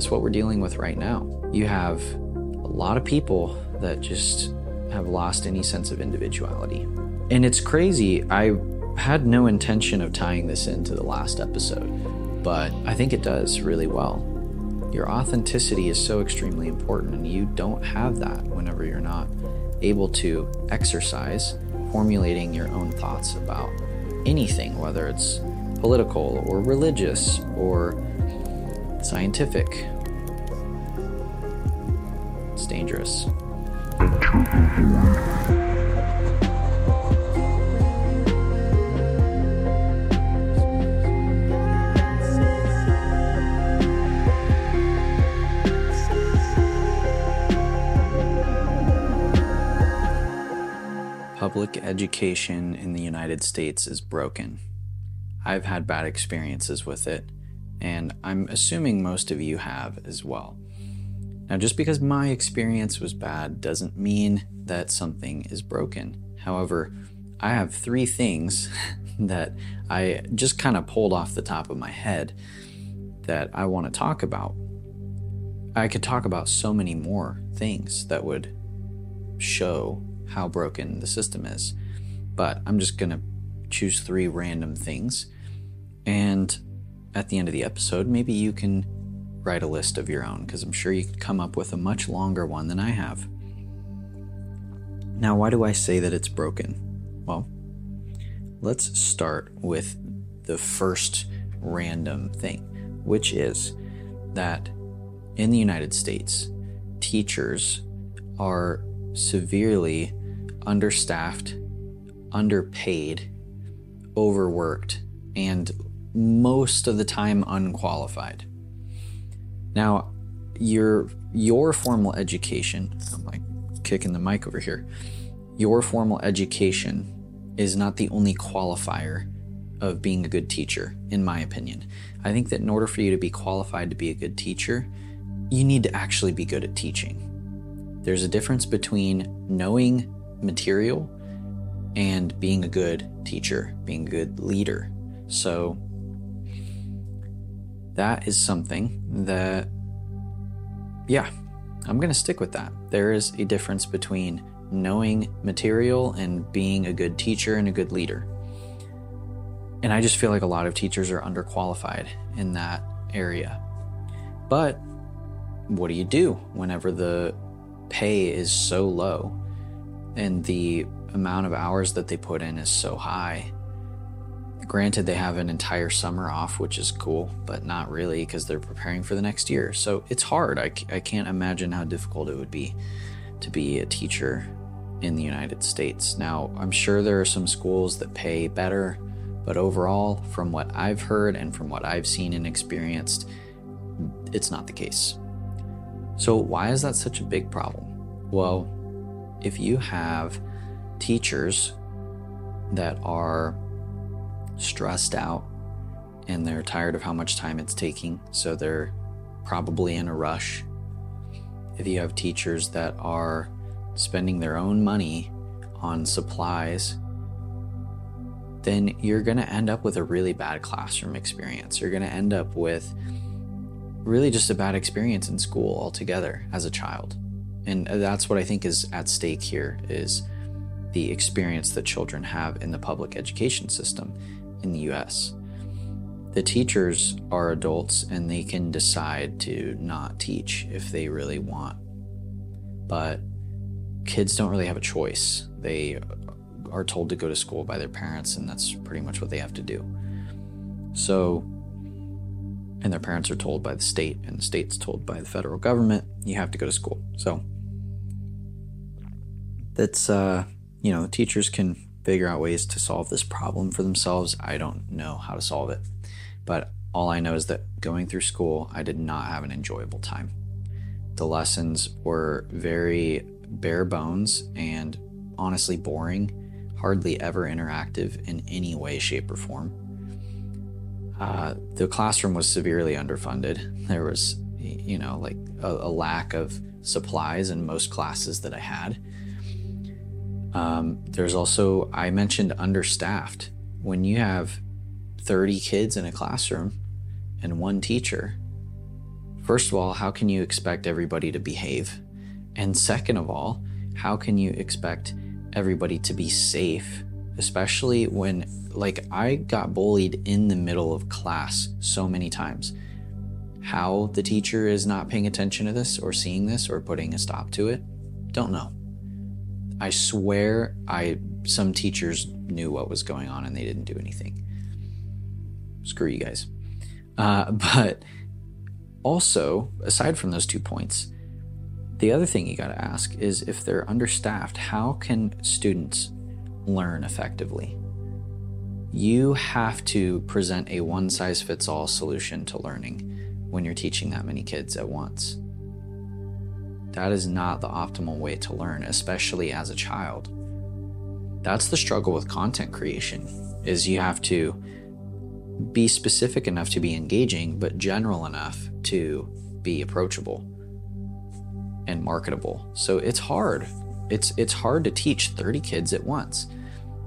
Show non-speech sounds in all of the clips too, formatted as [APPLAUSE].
That's what we're dealing with right now. You have a lot of people that just have lost any sense of individuality. And it's crazy. I had no intention of tying this into the last episode, but I think it does really well. Your authenticity is so extremely important, and you don't have that whenever you're not able to exercise formulating your own thoughts about anything, whether it's political or religious or scientific. It's dangerous. Public education in the United States is broken. I've had bad experiences with it, and I'm assuming most of you have as well. Now, just because my experience was bad doesn't mean that something is broken. However, I have three things [LAUGHS] that I just kind of pulled off the top of my head that I want to talk about. I could talk about so many more things that would show how broken the system is, but I'm just going to choose three random things. And at the end of the episode, maybe you can write a list of your own, because I'm sure you could come up with a much longer one than I have. Now, why do I say that it's broken? Well, let's start with the first random thing, which is that in the United States, teachers are severely understaffed, underpaid, overworked, and most of the time unqualified. Now, your your formal education, I'm like kicking the mic over here. Your formal education is not the only qualifier of being a good teacher, in my opinion. I think that in order for you to be qualified to be a good teacher, you need to actually be good at teaching. There's a difference between knowing material and being a good teacher, being a good leader. So, that is something that, yeah, I'm going to stick with that. There is a difference between knowing material and being a good teacher and a good leader. And I just feel like a lot of teachers are underqualified in that area. But what do you do whenever the pay is so low and the amount of hours that they put in is so high? Granted, they have an entire summer off, which is cool, but not really because they're preparing for the next year. So it's hard. I, I can't imagine how difficult it would be to be a teacher in the United States. Now, I'm sure there are some schools that pay better, but overall, from what I've heard and from what I've seen and experienced, it's not the case. So, why is that such a big problem? Well, if you have teachers that are stressed out and they're tired of how much time it's taking, so they're probably in a rush. If you have teachers that are spending their own money on supplies, then you're going to end up with a really bad classroom experience. You're going to end up with really just a bad experience in school altogether as a child. And that's what I think is at stake here is the experience that children have in the public education system in the US. The teachers are adults and they can decide to not teach if they really want. But kids don't really have a choice. They are told to go to school by their parents, and that's pretty much what they have to do. So, and their parents are told by the state, and the state's told by the federal government, you have to go to school. So, that's, uh, you know, teachers can figure out ways to solve this problem for themselves. I don't know how to solve it. But all I know is that going through school, I did not have an enjoyable time. The lessons were very bare bones and honestly boring, hardly ever interactive in any way, shape, or form. Uh, the classroom was severely underfunded. [LAUGHS] There was, you know, like a, a lack of supplies in most classes that I had um, there's also, I mentioned understaffed. When you have 30 kids in a classroom and one teacher, first of all, how can you expect everybody to behave? And second of all, how can you expect everybody to be safe, especially when, like, I got bullied in the middle of class so many times. How the teacher is not paying attention to this or seeing this or putting a stop to it, don't know. I swear I some teachers knew what was going on and they didn't do anything. Screw you guys. Uh, [LAUGHS] but also, aside from those two points, the other thing you got to ask is if they're understaffed, how can students learn effectively? You have to present a one size fits all solution to learning when you're teaching that many kids at once. That is not the optimal way to learn, especially as a child. That's the struggle with content creation is you have to be specific enough to be engaging but general enough to be approachable and marketable. So it's hard. It's it's hard to teach 30 kids at once,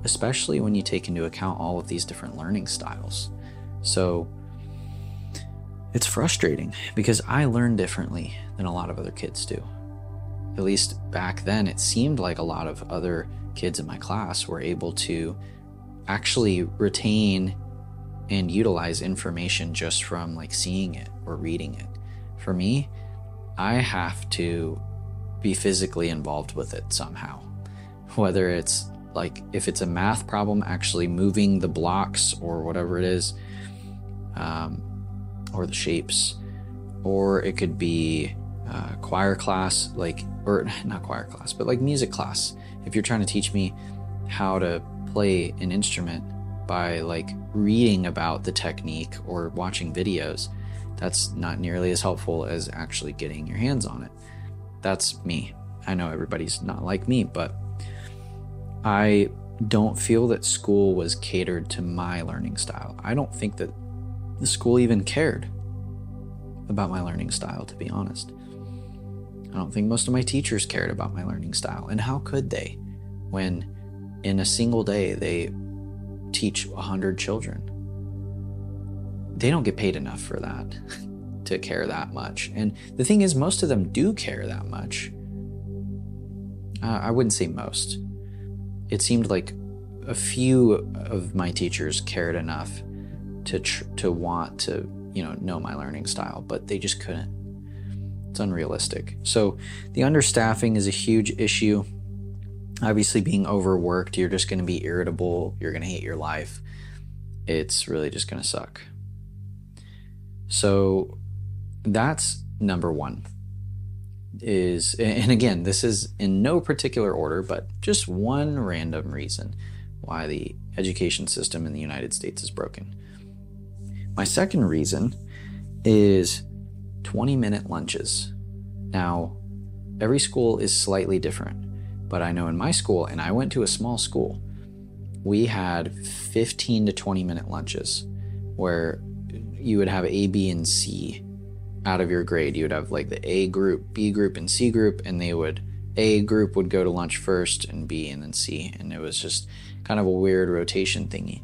especially when you take into account all of these different learning styles. So it's frustrating because I learn differently than a lot of other kids do. At least back then it seemed like a lot of other kids in my class were able to actually retain and utilize information just from like seeing it or reading it. For me, I have to be physically involved with it somehow. Whether it's like if it's a math problem, actually moving the blocks or whatever it is, um, or the shapes, or it could be uh, choir class, like, or [LAUGHS] not choir class, but like music class. If you're trying to teach me how to play an instrument by like reading about the technique or watching videos, that's not nearly as helpful as actually getting your hands on it. That's me. I know everybody's not like me, but I don't feel that school was catered to my learning style. I don't think that the school even cared about my learning style, to be honest. I don't think most of my teachers cared about my learning style. And how could they when in a single day they teach 100 children? they don't get paid enough for that [LAUGHS] to care that much. And the thing is, most of them do care that much. Uh, I wouldn't say most. It seemed like a few of my teachers cared enough to tr- to want to you know know my learning style, but they just couldn't. It's unrealistic. So the understaffing is a huge issue. Obviously, being overworked, you're just going to be irritable. You're going to hate your life. It's really just going to suck. So that's number one. Is and again, this is in no particular order, but just one random reason why the education system in the United States is broken. My second reason is 20 minute lunches. Now, every school is slightly different, but I know in my school, and I went to a small school, we had 15 to 20 minute lunches where you would have A, B, and C out of your grade. You would have like the A group, B group, and C group, and they would A group would go to lunch first, and B, and then C, and it was just kind of a weird rotation thingy.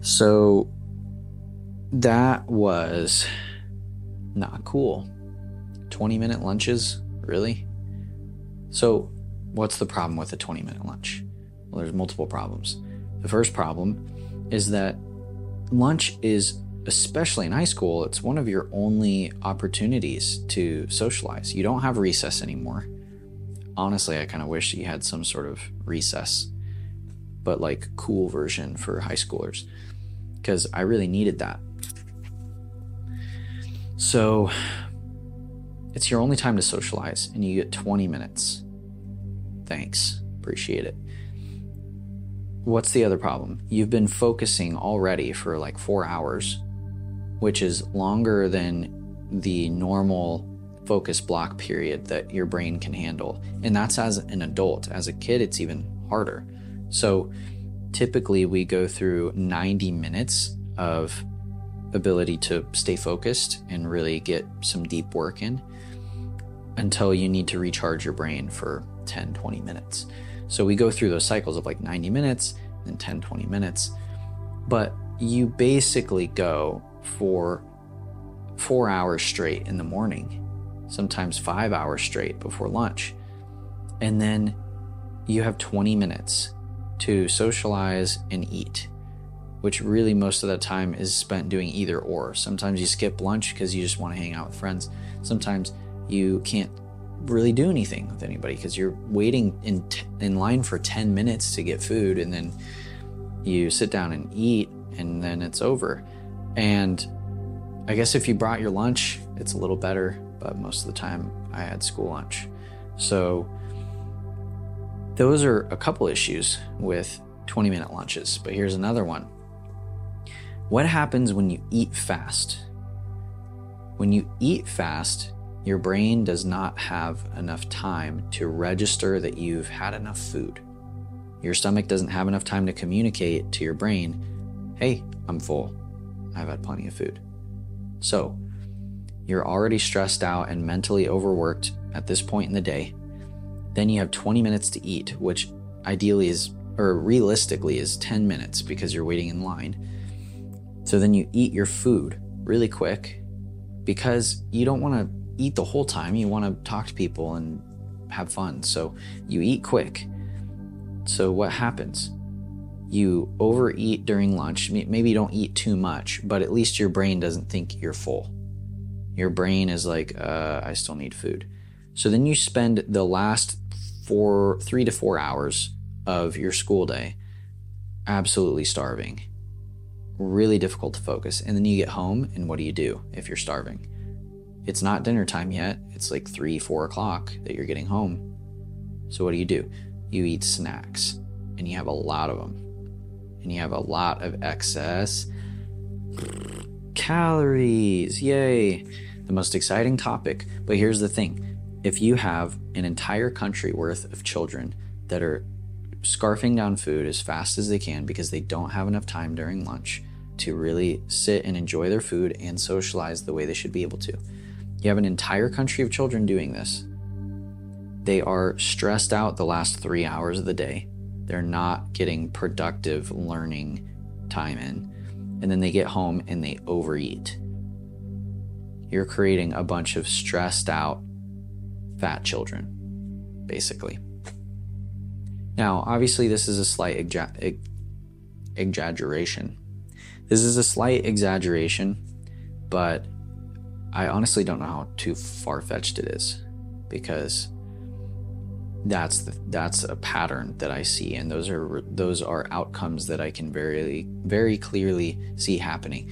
So that was not cool. 20 minute lunches, really? So, what's the problem with a 20 minute lunch? Well, there's multiple problems. The first problem is that lunch is especially in high school, it's one of your only opportunities to socialize. You don't have recess anymore. Honestly, I kind of wish you had some sort of recess, but like cool version for high schoolers because I really needed that. So it's your only time to socialize, and you get 20 minutes. Thanks. Appreciate it. What's the other problem? You've been focusing already for like four hours which is longer than the normal focus block period that your brain can handle. And that's as an adult. As a kid, it's even harder. So typically, we go through 90 minutes of ability to stay focused and really get some deep work in until you need to recharge your brain for 10, 20 minutes. So we go through those cycles of like 90 minutes and 10, 20 minutes. But you basically go for four hours straight in the morning, sometimes five hours straight before lunch. And then you have 20 minutes to socialize and eat, which really most of the time is spent doing either or. Sometimes you skip lunch because you just want to hang out with friends. Sometimes you can't really do anything with anybody because you're waiting in t- in line for 10 minutes to get food and then you sit down and eat and then it's over. And I guess if you brought your lunch, it's a little better, but most of the time I had school lunch. So those are a couple issues with 20 minute lunches, but here's another one. What happens when you eat fast? When you eat fast, your brain does not have enough time to register that you've had enough food. Your stomach doesn't have enough time to communicate to your brain, hey, I'm full. I've had plenty of food. So, you're already stressed out and mentally overworked at this point in the day then you have 20 minutes to eat, which ideally is, or realistically is 10 minutes because you're waiting in line. So then you eat your food really quick because you don't want to eat the whole time. You want to talk to people and have fun. So you eat quick. So what happens? You overeat during lunch. Maybe you don't eat too much, but at least your brain doesn't think you're full. Your brain is like, uh, I still need food. So then you spend the last four, three to four hours of your school day absolutely starving. Really difficult to focus. And then you get home, and what do you do if you're starving? It's not dinner time yet. It's like three, four o'clock that you're getting home. So what do you do? You eat snacks, and you have a lot of them. And you have a lot of excess calories. Yay! The most exciting topic. But here's the thing if you have an entire country worth of children that are scarfing down food as fast as they can because they don't have enough time during lunch to really sit and enjoy their food and socialize the way they should be able to. You have an entire country of children doing this. They are stressed out the last three hours of the day. They're not getting productive learning time in. And then they get home and they overeat. You're creating a bunch of stressed out, fat children, basically. Now, obviously, this is a slight exa- exaggeration. This is a slight exaggeration, but I honestly don't know how too far fetched it is because that's the, that's a pattern that I see, and those are those are outcomes that I can very very clearly see happening.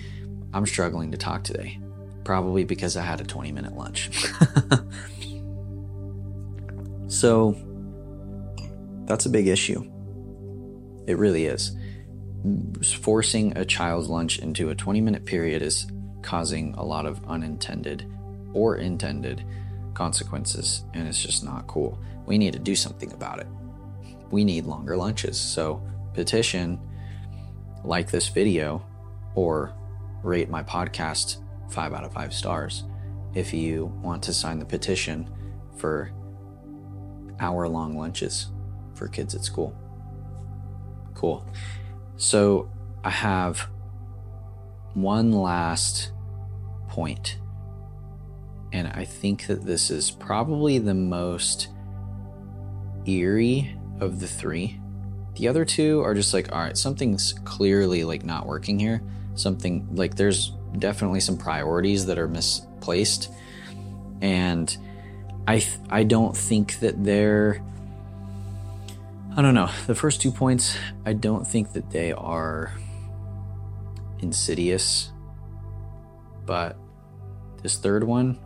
I'm struggling to talk today, probably because I had a 20 minute lunch. [LAUGHS] So that's a big issue. It really is. Forcing a child's lunch into a 20 minute period is causing a lot of unintended or intended consequences, and it's just not cool. We need to do something about it. We need longer lunches. So, petition, like this video, or rate my podcast five out of five stars if you want to sign the petition for hour long lunches for kids at school. Cool. So I have one last point, and I think that this is probably the most eerie of the three. The other two are just like, all right, something's clearly like not working here. Something like there's definitely some priorities that are misplaced. And I th- I don't think that they're I don't know. The first two points, I don't think that they are insidious. But this third one,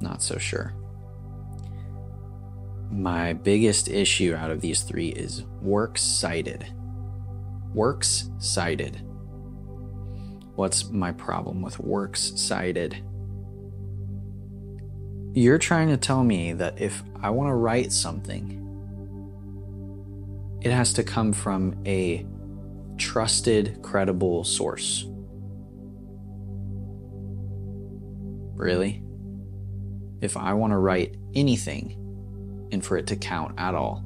not so sure. My biggest issue out of these three is works cited. Works cited. What's my problem with works cited? You're trying to tell me that if I want to write something, it has to come from a trusted, credible source. Really? If I want to write anything and for it to count at all,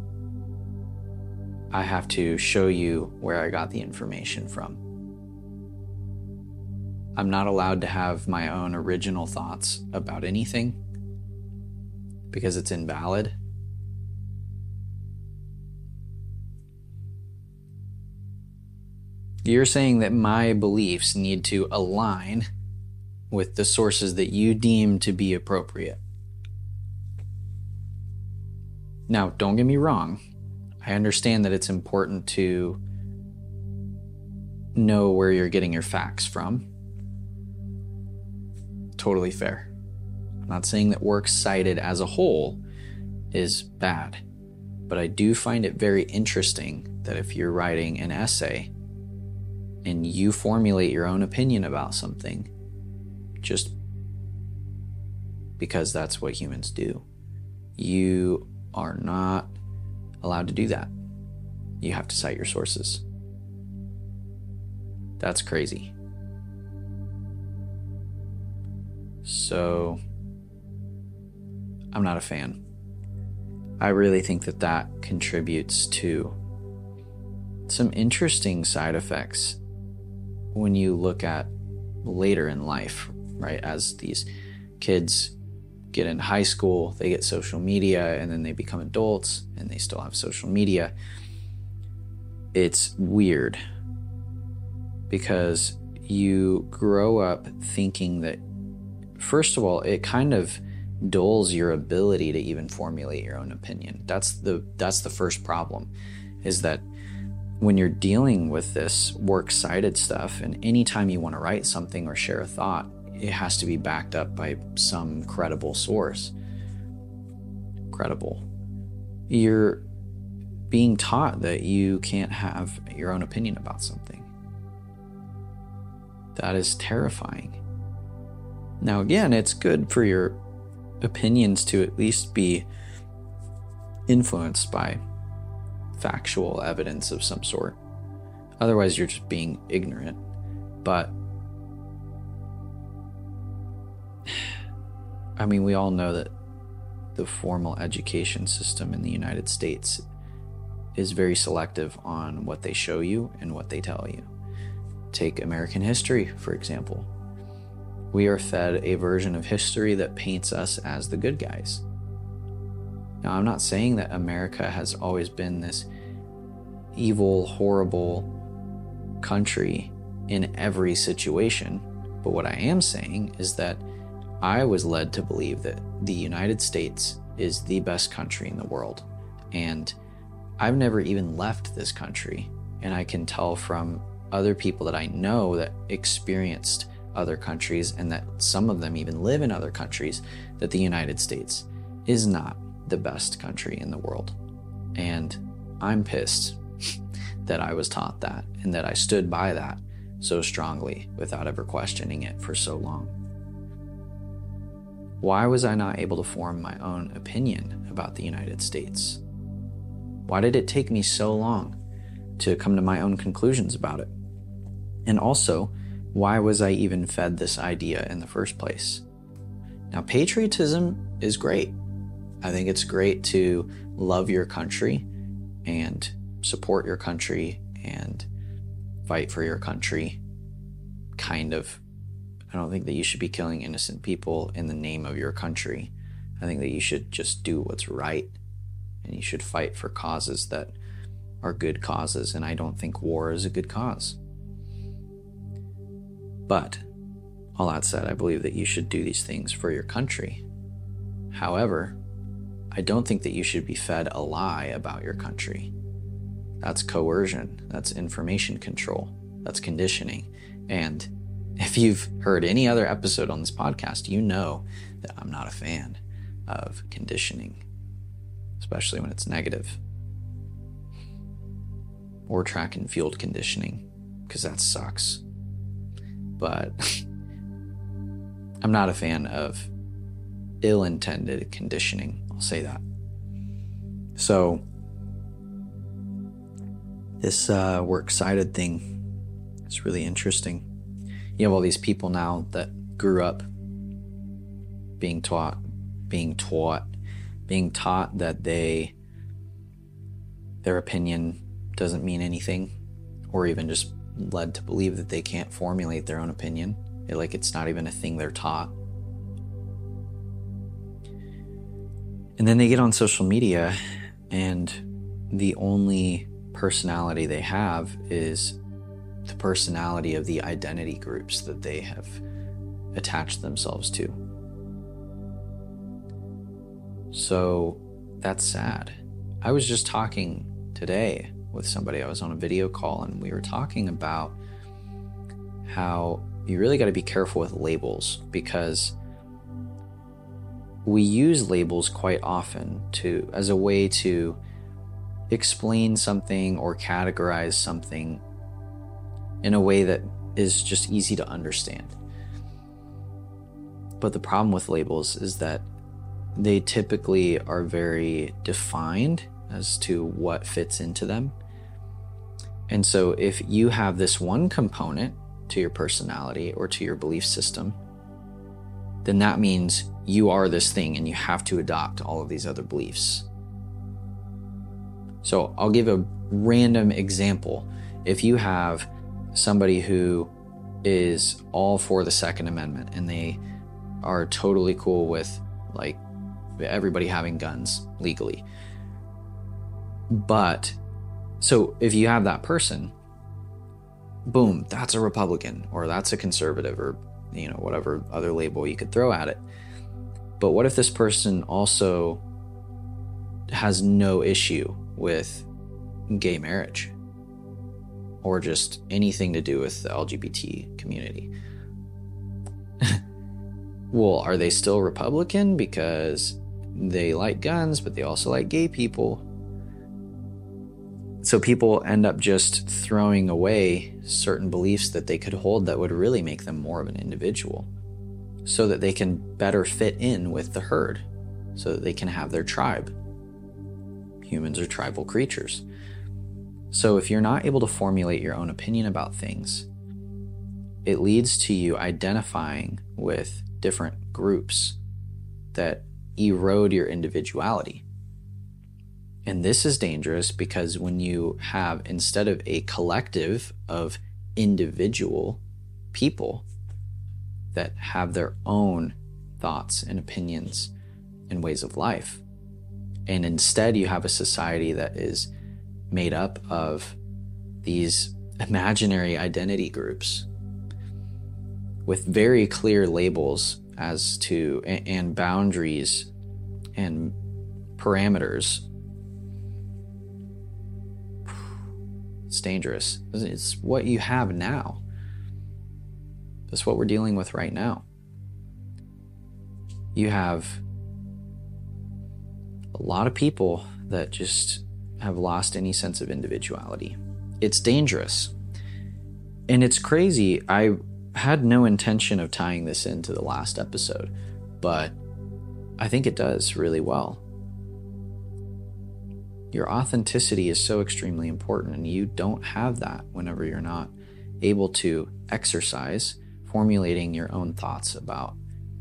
I have to show you where I got the information from. I'm not allowed to have my own original thoughts about anything because it's invalid. You're saying that my beliefs need to align with the sources that you deem to be appropriate. Now, don't get me wrong. I understand that it's important to know where you're getting your facts from. Totally fair. I'm not saying that works cited as a whole is bad, but I do find it very interesting that if you're writing an essay and you formulate your own opinion about something, just because that's what humans do, you are not allowed to do that. You have to cite your sources. That's crazy. So, I'm not a fan. I really think that that contributes to some interesting side effects when you look at later in life, right? As these kids get in high school, they get social media, and then they become adults and they still have social media. It's weird because you grow up thinking that, first of all, it kind of dulls your ability to even formulate your own opinion. That's the that's the first problem, is that when you're dealing with this works cited stuff, and anytime you want to write something or share a thought, it has to be backed up by some credible source. Credible. You're being taught that you can't have your own opinion about something. That is terrifying. Now, again, it's good for your opinions to at least be influenced by factual evidence of some sort. Otherwise, you're just being ignorant. But [SIGHS] I mean, we all know that the formal education system in the United States is very selective on what they show you and what they tell you. Take American history, for example. We are fed a version of history that paints us as the good guys. Now, I'm not saying that America has always been this evil, horrible country in every situation, but what I am saying is that I was led to believe that the United States is the best country in the world. And I've never even left this country. And I can tell from other people that I know that experienced other countries and that some of them even live in other countries that the United States is not the best country in the world. And I'm pissed [LAUGHS] that I was taught that and that I stood by that so strongly without ever questioning it for so long. Why was I not able to form my own opinion about the United States? Why did it take me so long to come to my own conclusions about it? And also, why was I even fed this idea in the first place? Now, patriotism is great. I think it's great to love your country and support your country and fight for your country, kind of I don't think that you should be killing innocent people in the name of your country. I think that you should just do what's right and you should fight for causes that are good causes. And I don't think war is a good cause. But all that said, I believe that you should do these things for your country. However, I don't think that you should be fed a lie about your country. That's coercion, that's information control, that's conditioning. And if you've heard any other episode on this podcast, you know that I'm not a fan of conditioning, especially when it's negative. Or track and field conditioning, because that sucks. But [LAUGHS] I'm not a fan of ill intended conditioning. I'll say that. So, this uh, works cited thing is really interesting you have all these people now that grew up being taught, being taught, being taught that they their opinion doesn't mean anything, or even just led to believe that they can't formulate their own opinion It, like it's not even a thing they're taught. And then they get on social media, and the only personality they have is the personality of the identity groups that they have attached themselves to. So that's sad. I was just talking today with somebody. I was on a video call and we were talking about how you really got to be careful with labels because we use labels quite often to as a way to explain something or categorize something in a way that is just easy to understand. But the problem with labels is that they typically are very defined as to what fits into them. And so if you have this one component to your personality or to your belief system, then that means you are this thing and you have to adopt all of these other beliefs. So I'll give a random example. If you have somebody who is all for the Second Amendment and they are totally cool with like everybody having guns legally. But so if you have that person, boom, that's a Republican or that's a conservative or you know whatever other label you could throw at it. But what if this person also has no issue with gay marriage or just anything to do with the LGBT community? [LAUGHS] well, are they still Republican because they like guns, but they also like gay people? So people end up just throwing away certain beliefs that they could hold that would really make them more of an individual so that they can better fit in with the herd, so that they can have their tribe. Humans are tribal creatures. So if you're not able to formulate your own opinion about things, it leads to you identifying with different groups that erode your individuality. And this is dangerous because when you have, instead of a collective of individual people that have their own thoughts and opinions and ways of life, and instead you have a society that is made up of these imaginary identity groups with very clear labels as to and boundaries and parameters It's dangerous. It's what you have now. That's what we're dealing with right now. You have a lot of people that just have lost any sense of individuality. It's dangerous. And it's crazy. I had no intention of tying this into the last episode, but I think it does really well. Your authenticity is so extremely important, and you don't have that whenever you're not able to exercise formulating your own thoughts about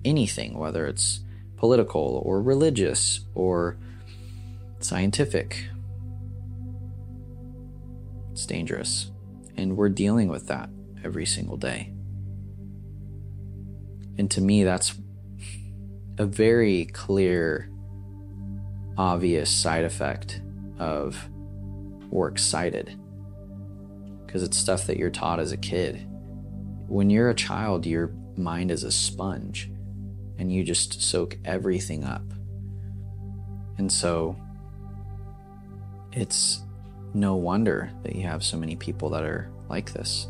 anything, whether it's political or religious or scientific. It's dangerous, and we're dealing with that every single day. And to me, that's a very clear, obvious side effect of works cited. Because it's stuff that you're taught as a kid. When you're a child, your mind is a sponge and you just soak everything up. And so it's no wonder that you have so many people that are like this.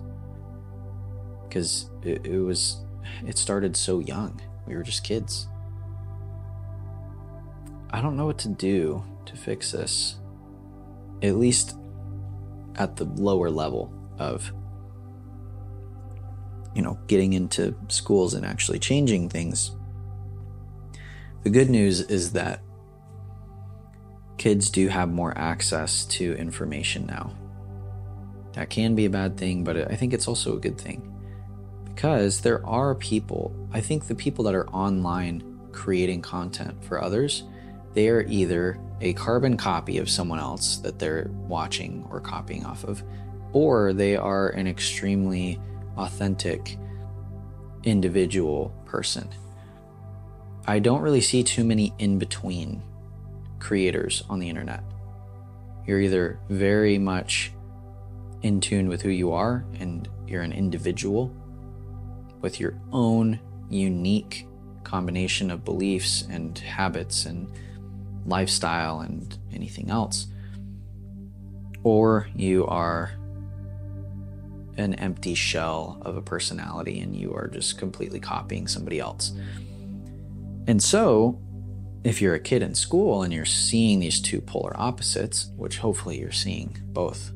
Because it, it was it started so young. We were just kids. I don't know what to do to fix this at least at the lower level of you know getting into schools and actually changing things. The good news is that kids do have more access to information now. That can be a bad thing but i think it's also a good thing because there are people i think the people that are online creating content for others they are either a carbon copy of someone else that they're watching or copying off of, or they are an extremely authentic individual person. I don't really see too many in between creators on the internet. You're either very much in tune with who you are and you're an individual with your own unique combination of beliefs and habits and lifestyle and anything else. Or you are an empty shell of a personality and you are just completely copying somebody else. And so, if you're a kid in school and you're seeing these two polar opposites, which hopefully you're seeing both,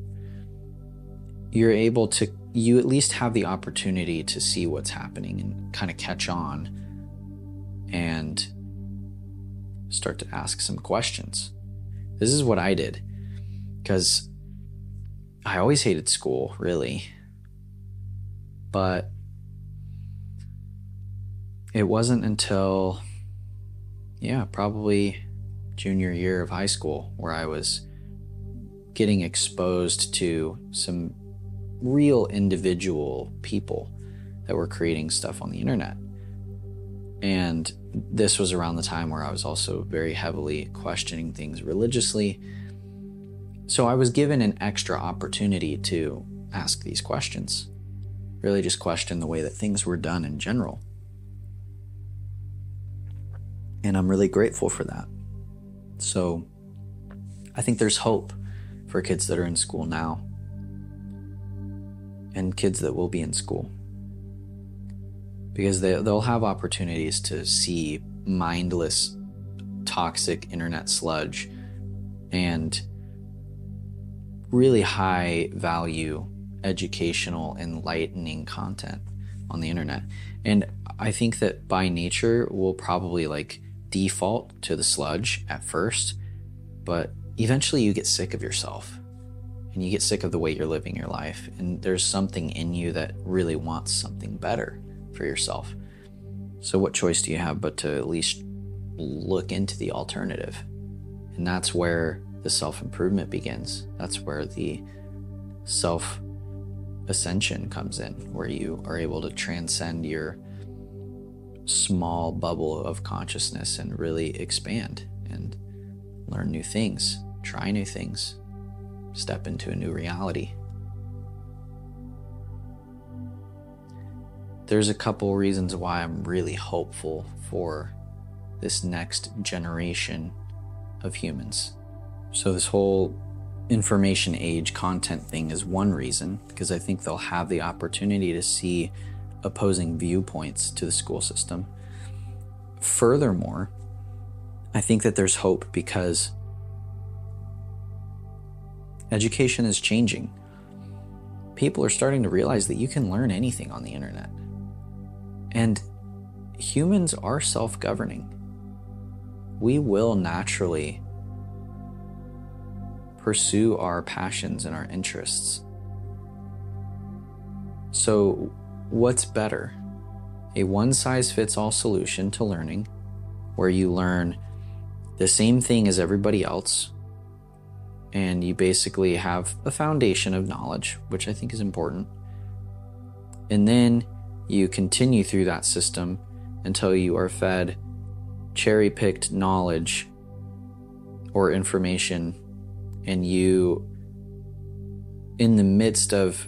you're able to, you at least have the opportunity to see what's happening and kind of catch on and start to ask some questions. This is what I did because I always hated school, really. But it wasn't until, yeah, probably junior year of high school where I was getting exposed to some real individual people that were creating stuff on the internet. And this was around the time where I was also very heavily questioning things religiously. So I was given an extra opportunity to ask these questions really just question the way that things were done in general. And I'm really grateful for that. So I think there's hope for kids that are in school now and kids that will be in school because they, they'll have opportunities to see mindless, toxic internet sludge and really high value educational, enlightening content on the internet. And I think that by nature, we'll probably like default to the sludge at first, but eventually you get sick of yourself and you get sick of the way you're living your life. And there's something in you that really wants something better for yourself. So, what choice do you have but to at least look into the alternative? And that's where the self improvement begins. That's where the self ascension comes in, where you are able to transcend your small bubble of consciousness and really expand and learn new things, try new things, step into a new reality. There's a couple reasons why I'm really hopeful for this next generation of humans. So, this whole information age content thing is one reason, because I think they'll have the opportunity to see opposing viewpoints to the school system. Furthermore, I think that there's hope because education is changing. People are starting to realize that you can learn anything on the internet. And humans are self governing. We will naturally pursue our passions and our interests. So, what's better? A one size fits all solution to learning, where you learn the same thing as everybody else, and you basically have a foundation of knowledge, which I think is important. And then you continue through that system until you are fed cherry picked knowledge or information and you in the midst of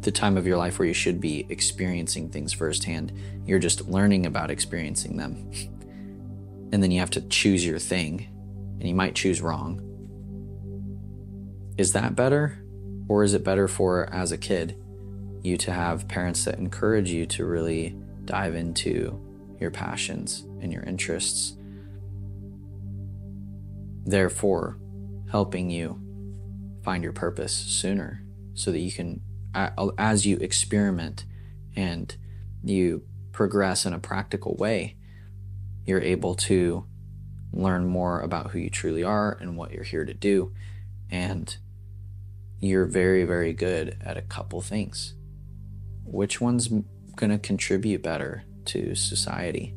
the time of your life where you should be experiencing things firsthand, you're just learning about experiencing them. [LAUGHS] And then you have to choose your thing, and you might choose wrong. Is that better? Or is it better for, as a kid, you to have parents that encourage you to really dive into your passions and your interests? Therefore, helping you find your purpose sooner so that you can, as you experiment and you progress in a practical way, you're able to learn more about who you truly are and what you're here to do. And you're very, very good at a couple things. Which one's going to contribute better to society?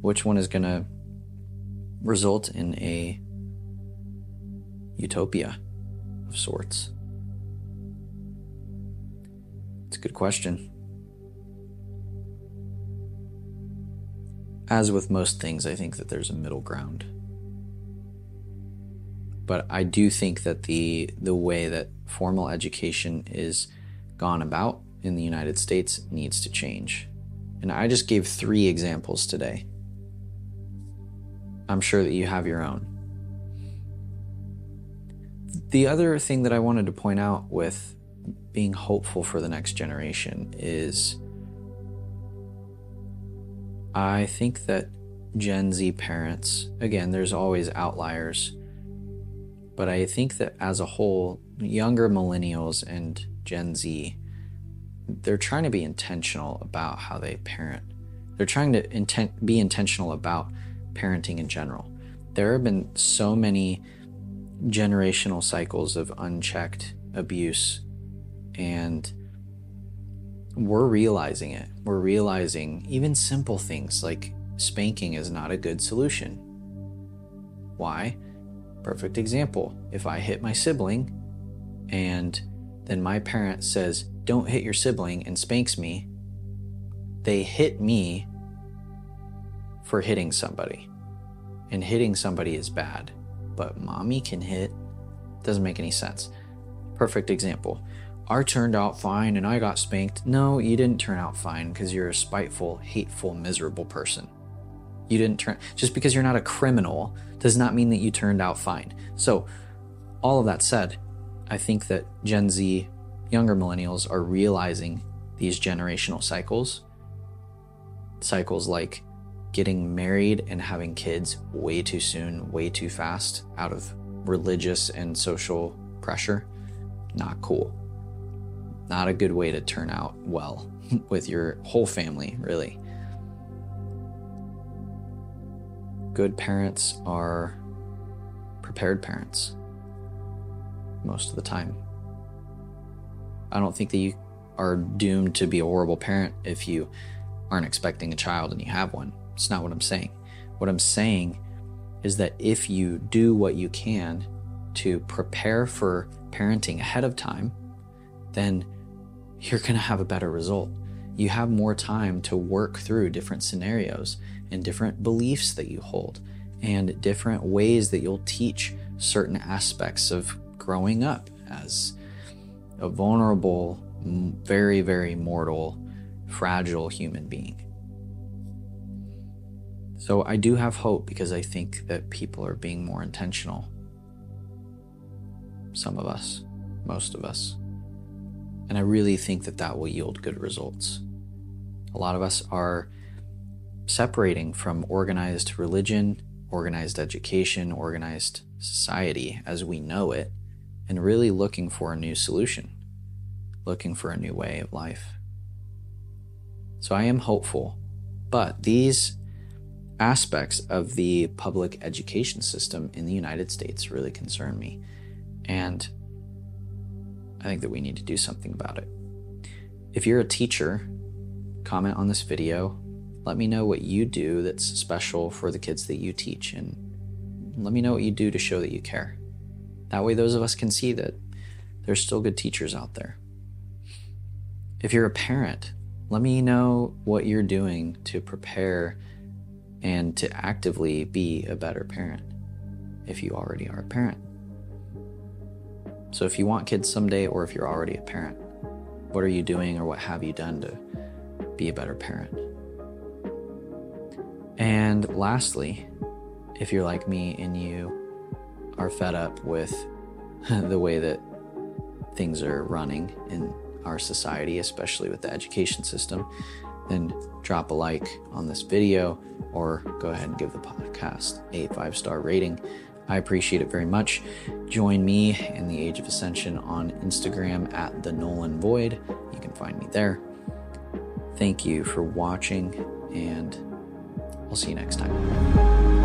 Which one is going to result in a utopia of sorts? It's a good question. as with most things, I think that there's a middle ground. But I do think that the the way that formal education is gone about in the United States needs to change. And I just gave three examples today. I'm sure that you have your own. The other thing that I wanted to point out with being hopeful for the next generation is I think that Gen Z parents, again, there's always outliers, but I think that as a whole, younger millennials and Gen Z, they're trying to be intentional about how they parent. They're trying to intent, be intentional about parenting in general. There have been so many generational cycles of unchecked abuse and we're realizing it. We're realizing even simple things like spanking is not a good solution. Why? Perfect example. If I hit my sibling and then my parent says, Don't hit your sibling and spanks me, they hit me for hitting somebody. And hitting somebody is bad. But mommy can hit. Doesn't make any sense. Perfect example. I turned out fine and I got spanked. No, you didn't turn out fine because you're a spiteful, hateful, miserable person. You didn't turn, just because you're not a criminal does not mean that you turned out fine. So, all of that said, I think that Gen Z, younger millennials, are realizing these generational cycles. Cycles like getting married and having kids way too soon, way too fast out of religious and social pressure. Not cool not a good way to turn out well [LAUGHS] with your whole family, really. Good parents are prepared parents most of the time. I don't think that you are doomed to be a horrible parent if you aren't expecting a child and you have one. It's not what I'm saying. What I'm saying is that if you do what you can to prepare for parenting ahead of time, then you're going to have a better result. You have more time to work through different scenarios and different beliefs that you hold and different ways that you'll teach certain aspects of growing up as a vulnerable, very, very mortal, fragile human being. So I do have hope because I think that people are being more intentional. Some of us, most of us. And I really think that that will yield good results. A lot of us are separating from organized religion, organized education, organized society as we know it, and really looking for a new solution, looking for a new way of life. So I am hopeful, but these aspects of the public education system in the United States really concern me. And I think that we need to do something about it. If you're a teacher, comment on this video. Let me know what you do that's special for the kids that you teach, and let me know what you do to show that you care. That way, those of us can see that there's still good teachers out there. If you're a parent, let me know what you're doing to prepare and to actively be a better parent if you already are a parent. So if you want kids someday, or if you're already a parent, what are you doing or what have you done to be a better parent? And lastly, if you're like me and you are fed up with [LAUGHS] the way that things are running in our society, especially with the education system, then drop a like on this video or go ahead and give the podcast a five star rating. I appreciate it very much. Join me in the Age of Ascension on Instagram at the Nolan Void. You can find me there. Thank you for watching, and I'll see you next time.